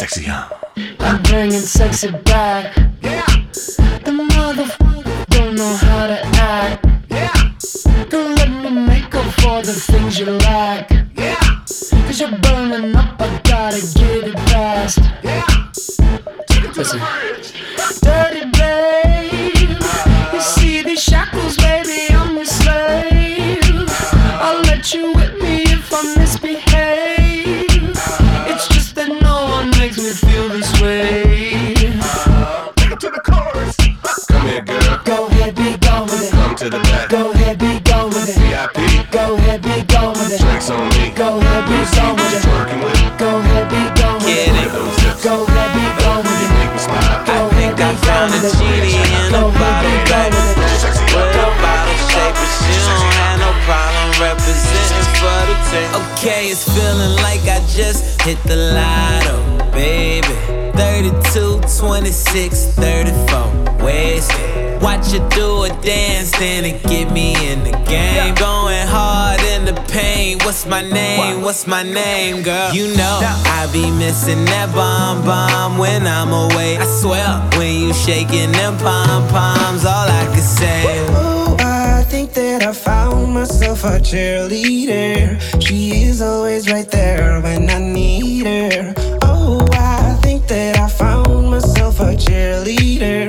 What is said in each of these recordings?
sexy, huh? I'm bringing sexy back. something to get me in the game. Going hard in the pain. What's my name? What's my name, girl? You know I be missing that bomb bomb when I'm away. I swear when you shaking them pom poms, all I can say. Oh, I think that I found myself a cheerleader. She is always right there when I need her. Oh, I think that I found myself a cheerleader.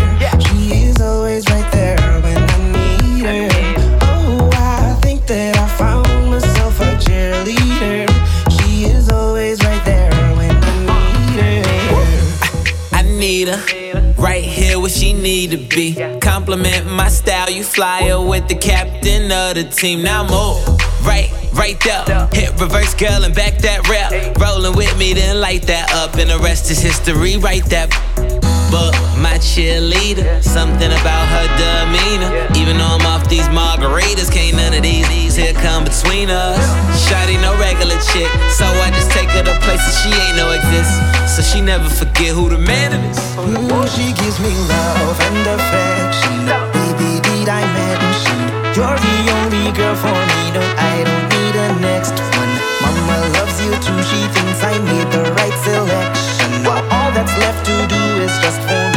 she need to be. Compliment my style, you flyer with the captain of the team. Now move, right, right there. Hit reverse, girl, and back that rap. Rolling with me, then light that up, and the rest is history. Right that but my cheerleader. Something about her demeanor. Even though I'm off these margaritas, can't none of these these here come between us. Shotty no regular chick, so I just take her to places she ain't know exist. So she never forget who the man is. Oh, she gives me love and affection, baby dimension. You're the only girl for me, no, I don't need a next one. Mama loves you too, she thinks I made the right selection that's left to do is just phone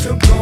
to go.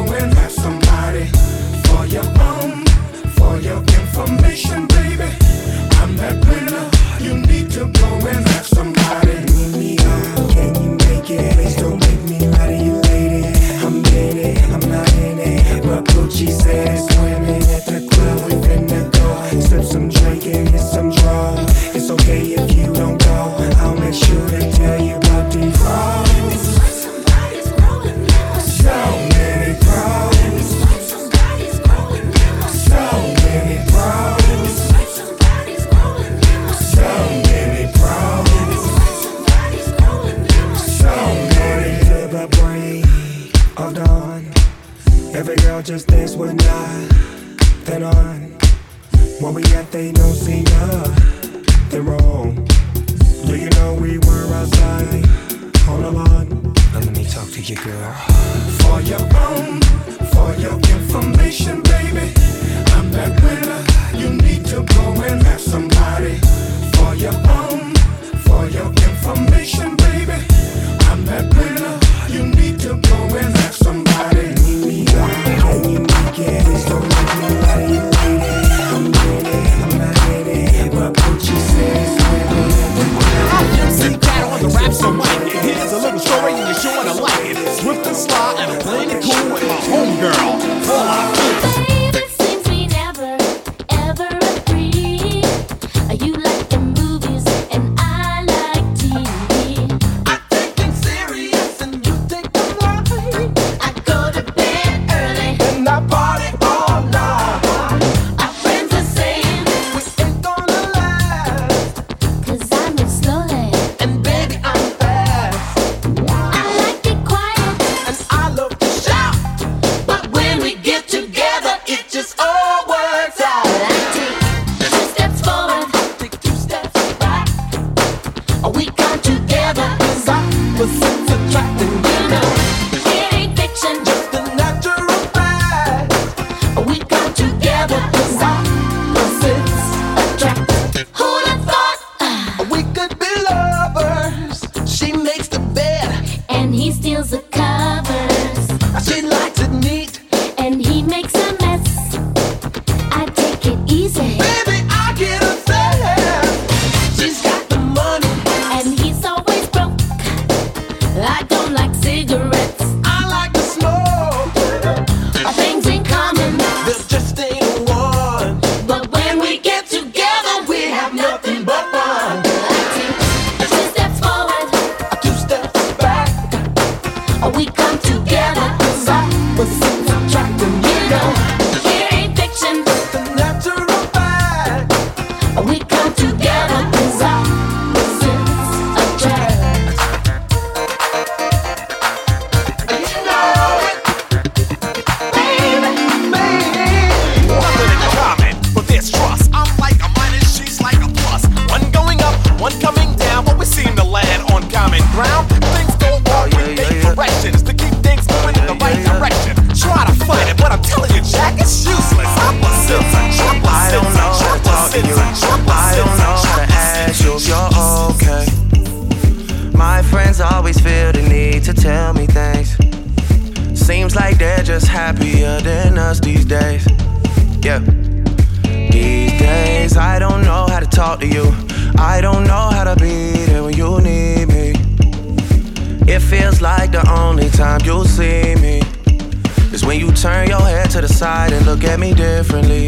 The side and look at me differently.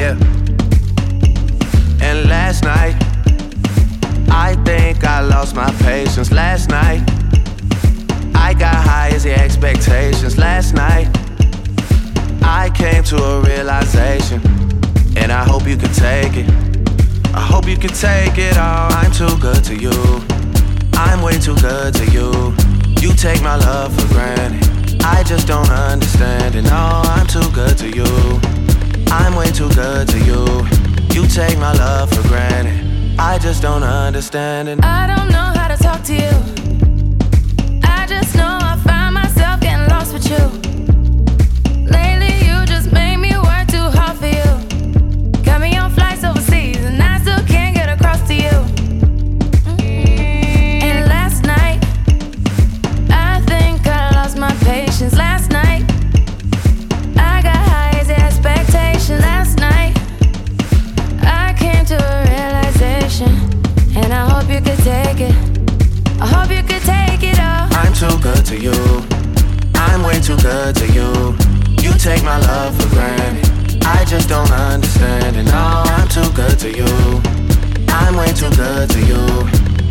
Yeah. And last night, I think I lost my patience. Last night, I got high as the expectations. Last night, I came to a realization, and I hope you can take it. I hope you can take it all. I'm too good to you. I'm way too good to you. You take my love for granted. I just don't understand it. No, oh, I'm too good to you. I'm way too good to you. You take my love for granted. I just don't understand it. I don't know how to talk to you. I just know I find myself getting lost with you. To you. I'm way too good to you.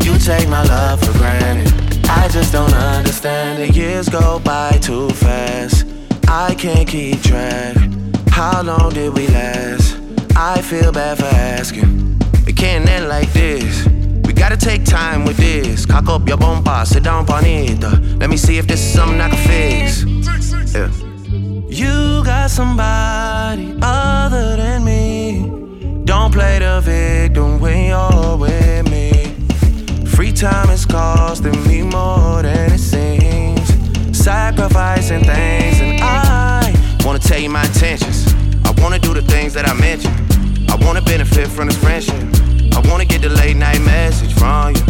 You take my love for granted. I just don't understand it. Years go by too fast. I can't keep track. How long did we last? I feel bad for asking. It can't end like this. We gotta take time with this. Cock up your bumper, sit down on it. uh, Let me see if this is something I can fix. Yeah. You got somebody other than me. Don't play the victim when you're with me. Free time is costing me more than it seems. Sacrificing things, and I wanna tell you my intentions. I wanna do the things that I mentioned. I wanna benefit from this friendship. I wanna get the late night message from you,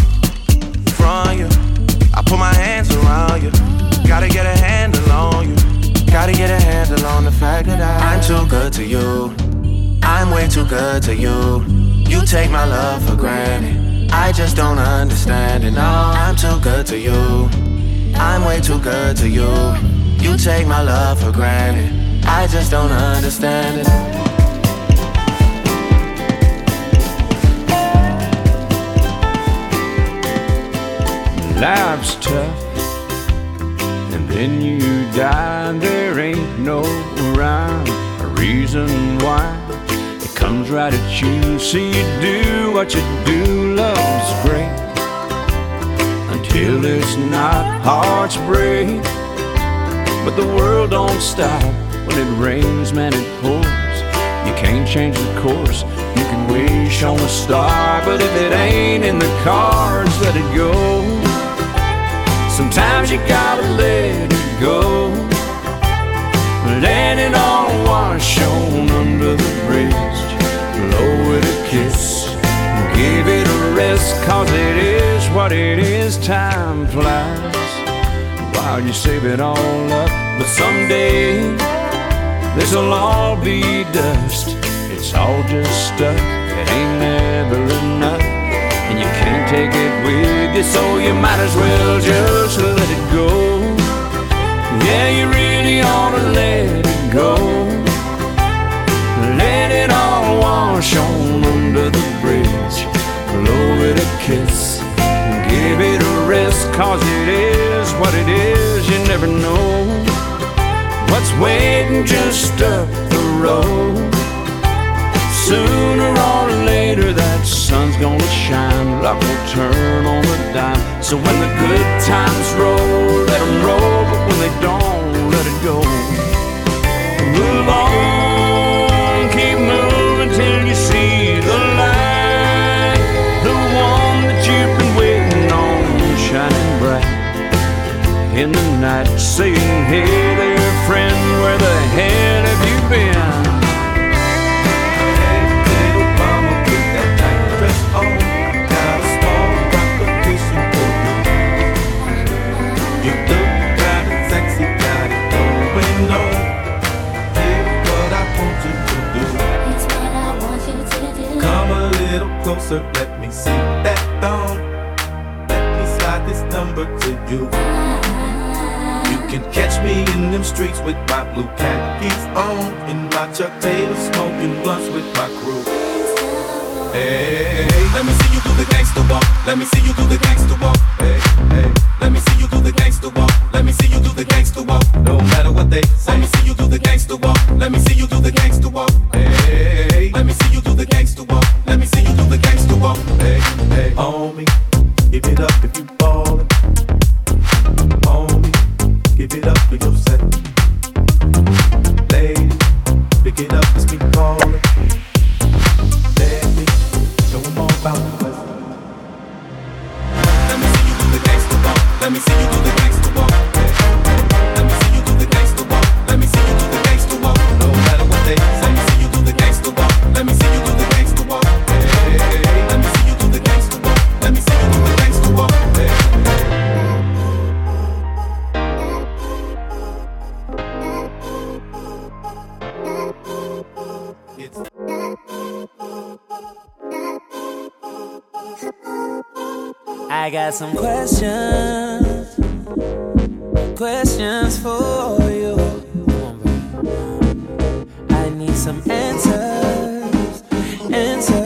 from you. I put my hands around you. Gotta get a handle on you. Gotta get a handle on the fact that I, I'm too good to you. I'm way too good to you. You take my love for granted. I just don't understand it. No, I'm too good to you. I'm way too good to you. You take my love for granted. I just don't understand it. Life's tough, and then you die. There ain't no rhyme or reason why. Comes right at you, so you do what you do. Love's great until it's not. Hearts break, but the world don't stop when it rains, man. It pours. You can't change the course. You can wish on a star, but if it ain't in the cards, let it go. Sometimes you gotta let it go. Let it all wash on under the bridge. Blow it a kiss. Give it a rest, cause it is what it is. Time flies while you save it all up. But someday, this'll all be dust. It's all just stuff. It ain't never enough and you can't take it with you, so you might as well just let it go. Yeah, you really ought to let it go. On under the bridge. Blow it a kiss, give it a rest, cause it is what it is. You never know what's waiting just up the road. Sooner or later, that sun's gonna shine. Luck will turn on a dime. So when the good times roll, let them roll. But when they don't, let it go. Move on, night. Saying, hey blue khakis on and my Chuck Taylor smoking blunts with my crew. Hey, let me see you do the gangster walk. Let me see you do the gangster. answer.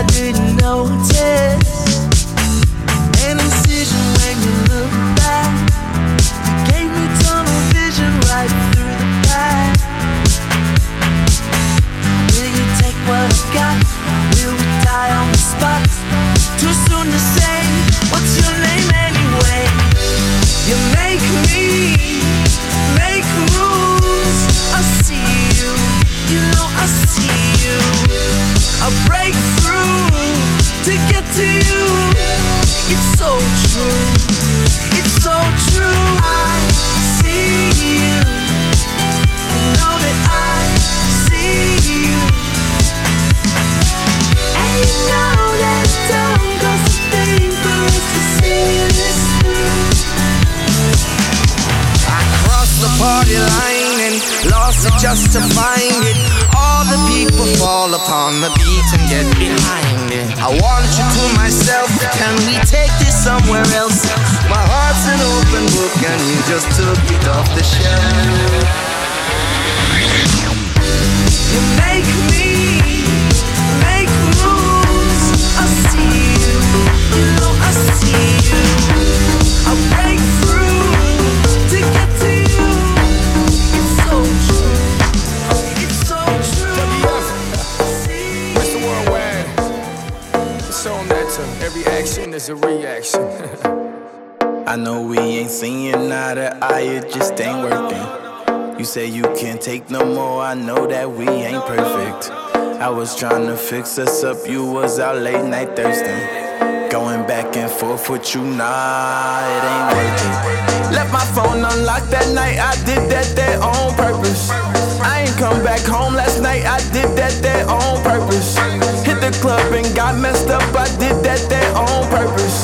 I didn't I know that we ain't perfect. I was trying to fix us up, you was out late night thirsting. Going back and forth with you, nah, it ain't working. Left my phone unlocked that night, I did that there on purpose. I ain't come back home last night, I did that there on purpose. Hit the club and got messed up, I did that there on purpose.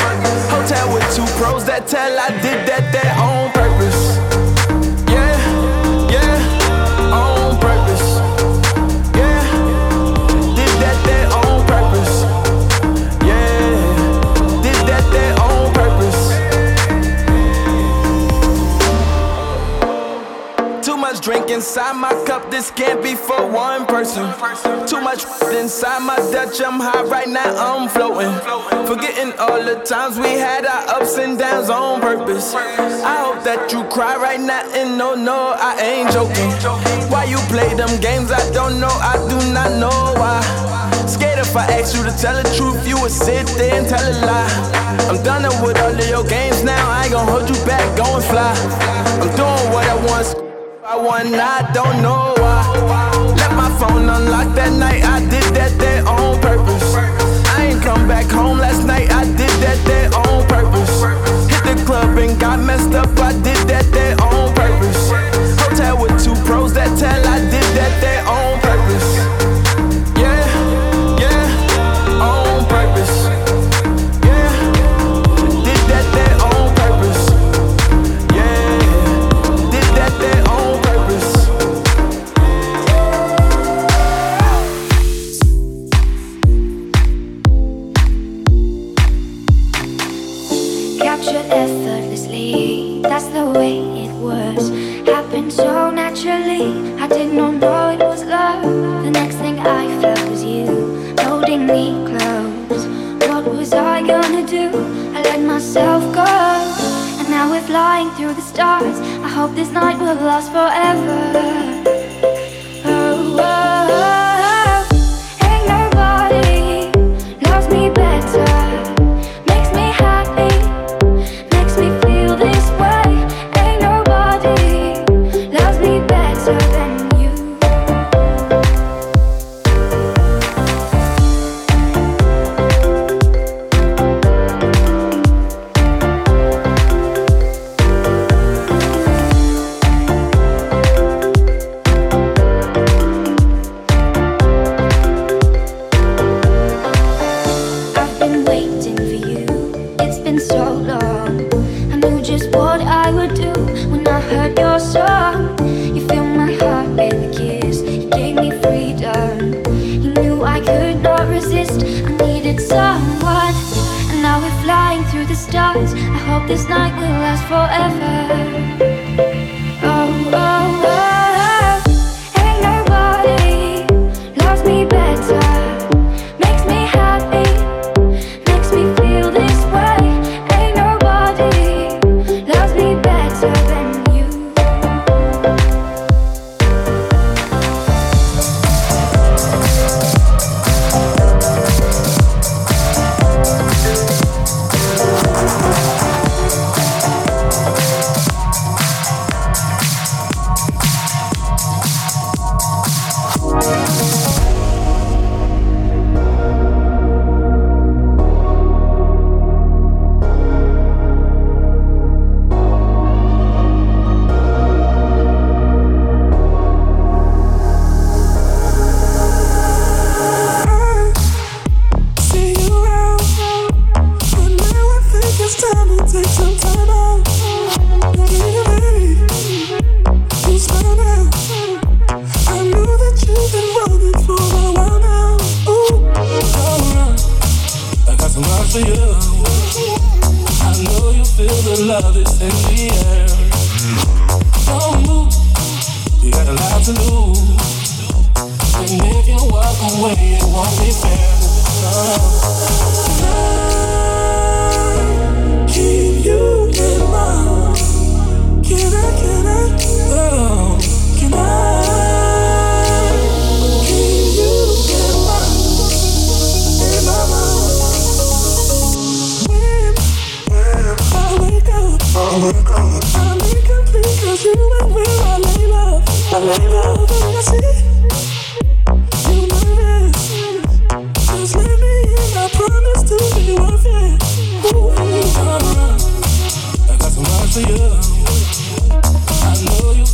Hotel with two pros that tell I did that there on drink inside my cup, this can't be for one person. Too much inside my Dutch, I'm high right now, I'm floating. Forgetting all the times we had our ups and downs on purpose. I hope that you cry right now, and no, no, I ain't joking. Why you play them games? I don't know, I do not know why. Scared if I ask you to tell the truth, you would sit there and tell a lie. I'm done with all of your games now, I ain't gonna hold you back, go and fly. I'm doing what I want. I want, I don't know why. Left my phone unlocked that night, I did that there on purpose. I ain't come back home last night, I did that there on purpose. Hit the club and got messed up, I did that there on purpose. Hotel with two pros that tell I did that there on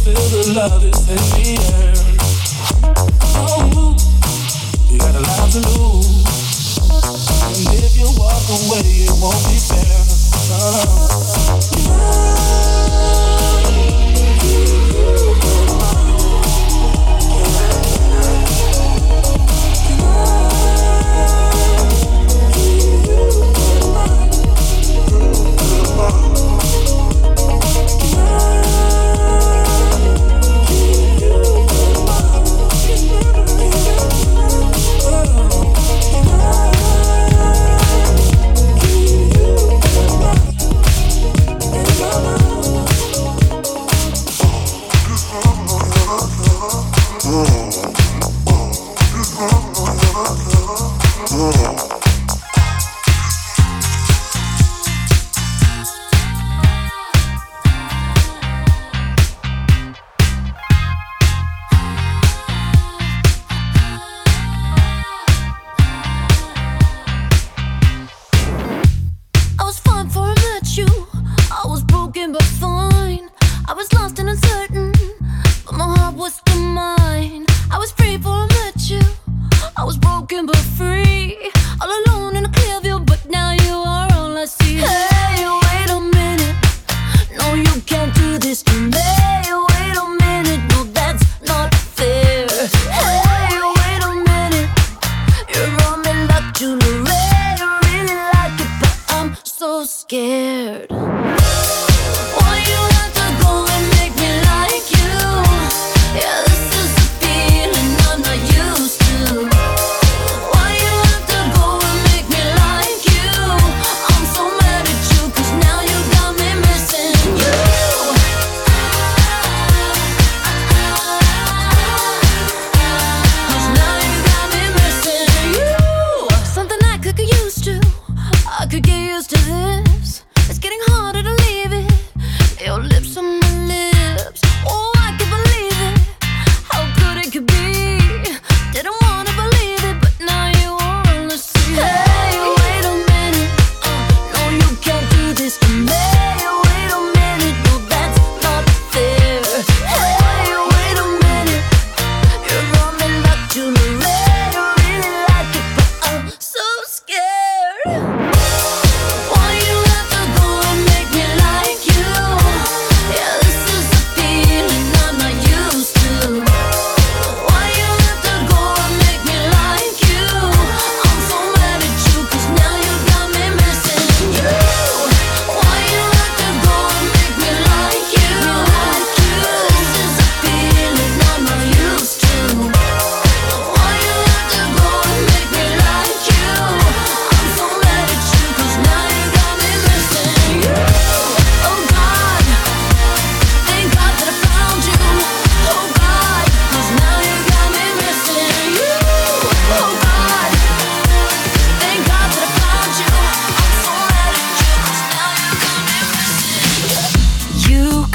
feel the love is in the air. Oh, you got a lot to lose. And if you walk away, it won't be fair. Love, you.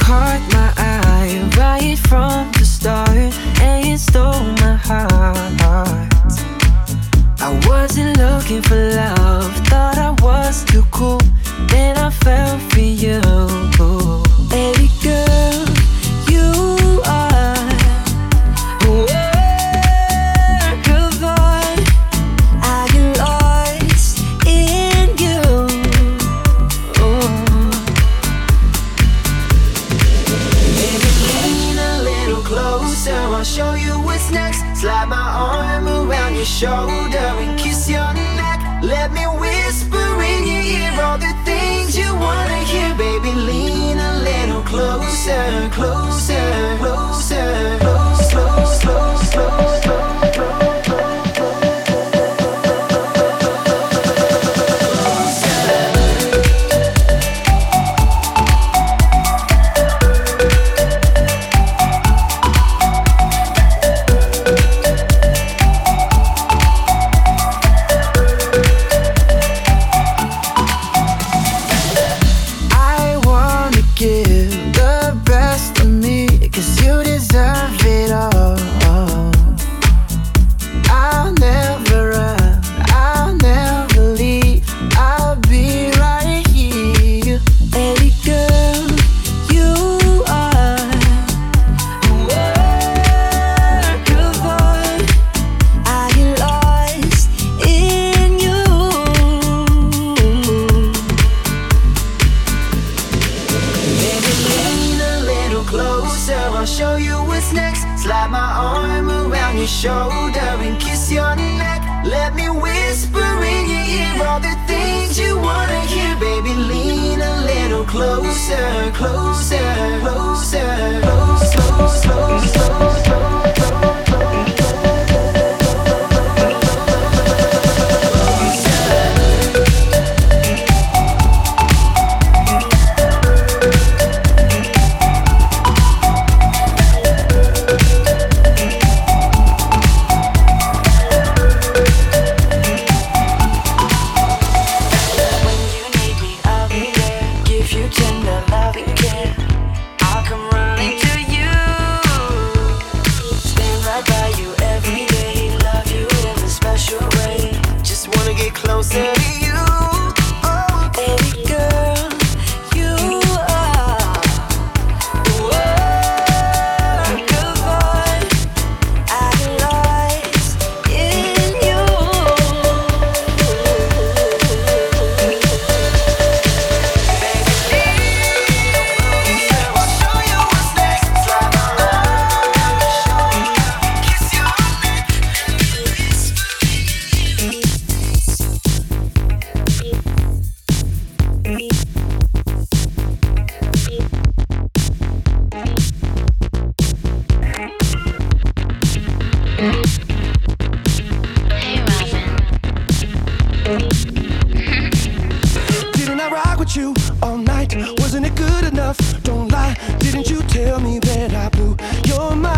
Caught my eye, right from the start, and you stole my heart. I wasn't looking for love, thought I was too cool, then I fell for you. closer. with you all night. Wasn't it good enough? Don't lie. Didn't you tell me that I blew your mind?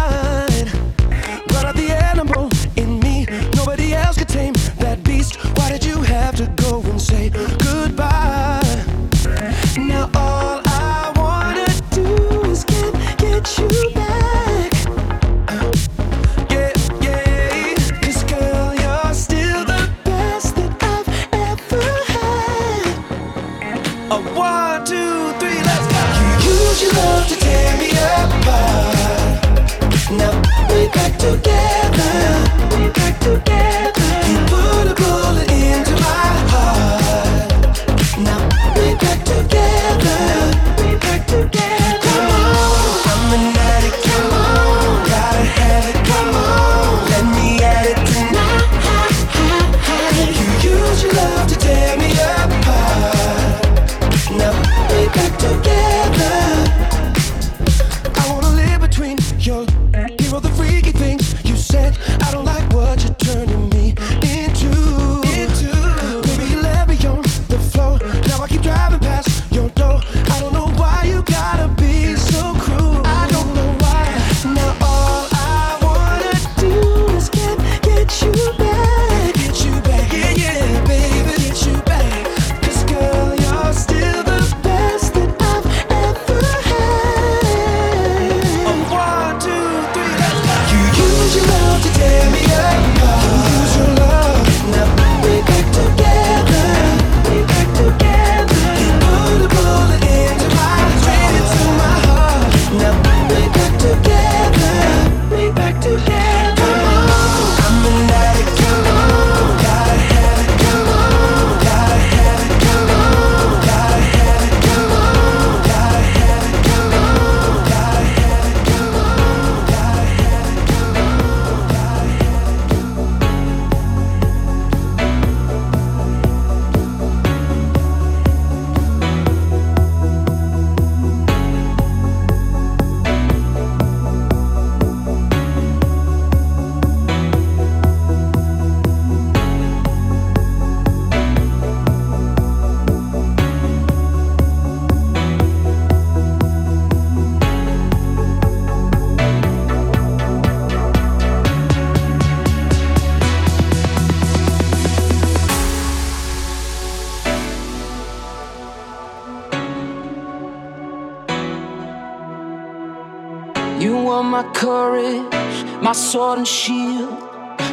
and shield,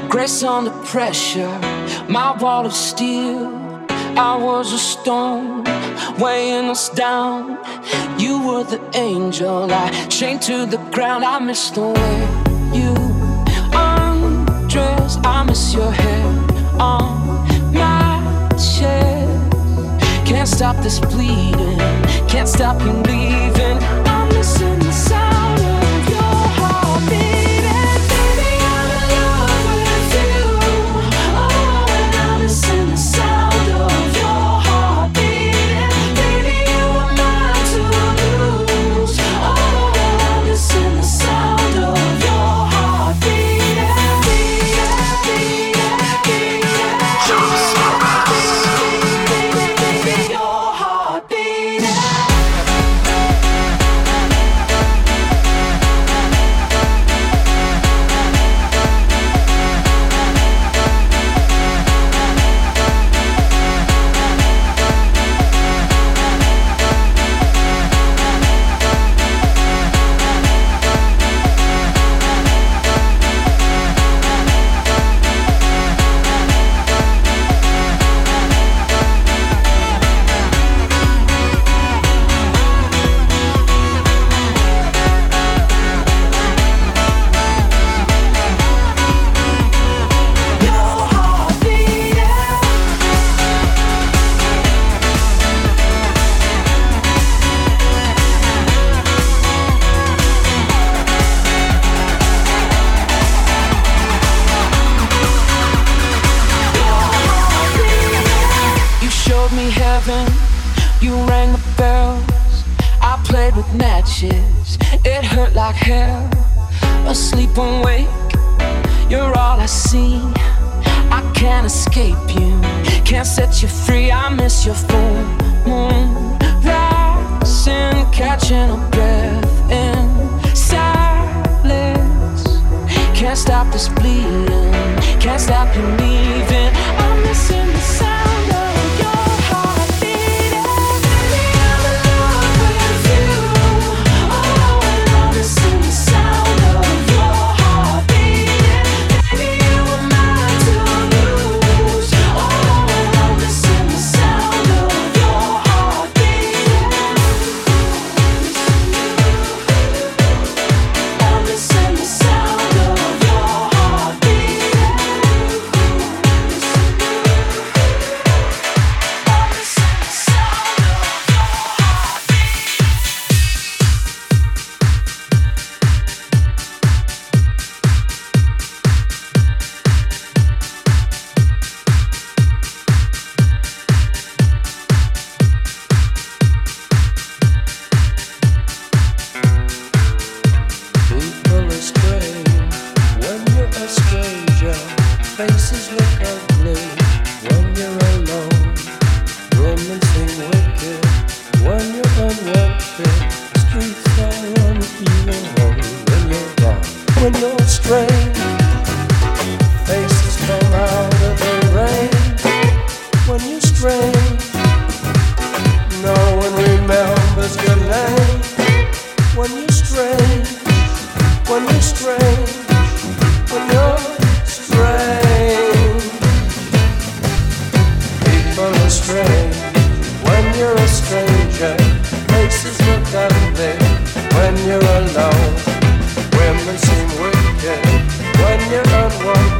grace under pressure, my wall of steel. I was a stone weighing us down. You were the angel I chained to the ground. I miss the way you undress. I miss your head on my chest. Can't stop this bleeding. Can't stop you leaving.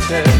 said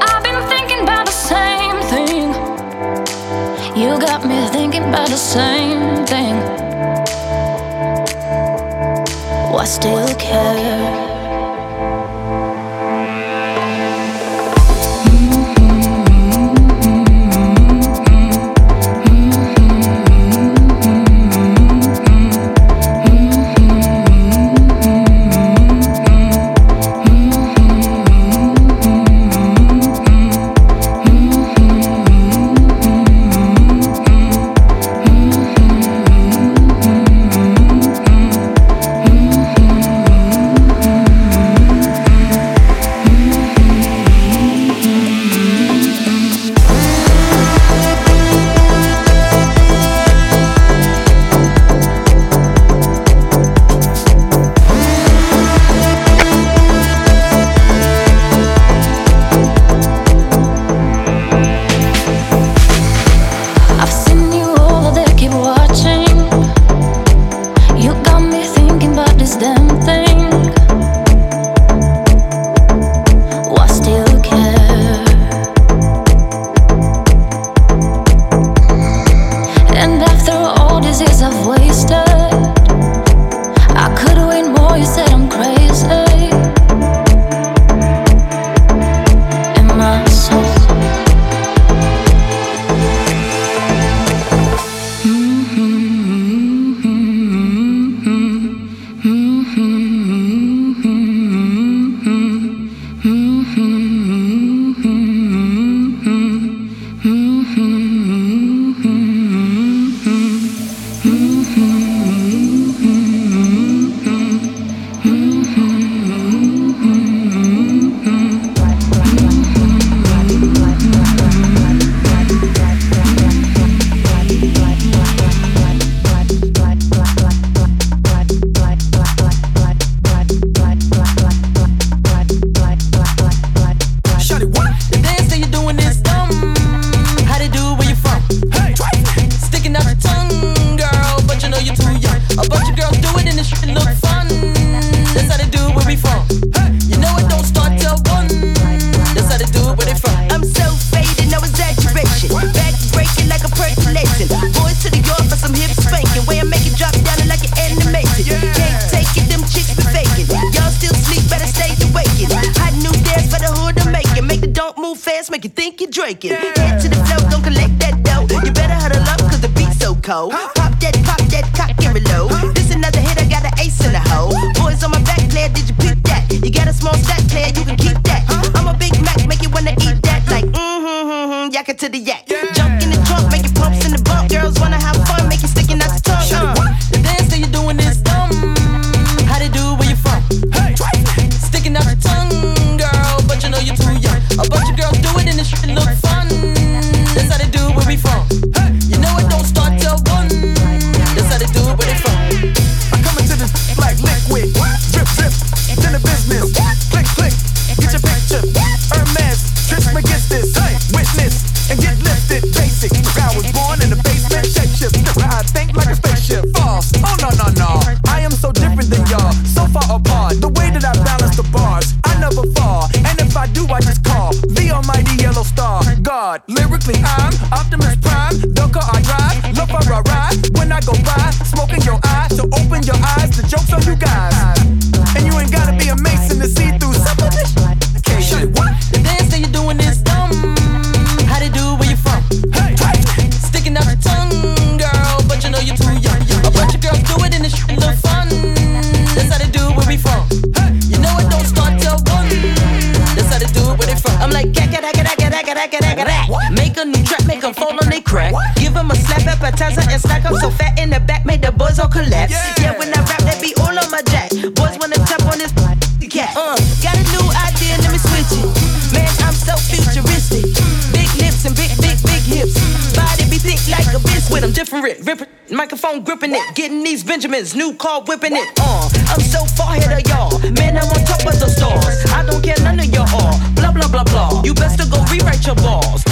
I've been the same thing. You got me thinking about the same thing. Why still care? gripping it, getting these Benjamins, new car whipping it. Uh, I'm so far ahead of y'all, man. I'm on top of the stars. I don't care none of y'all. Blah blah blah blah. You best to go rewrite your balls.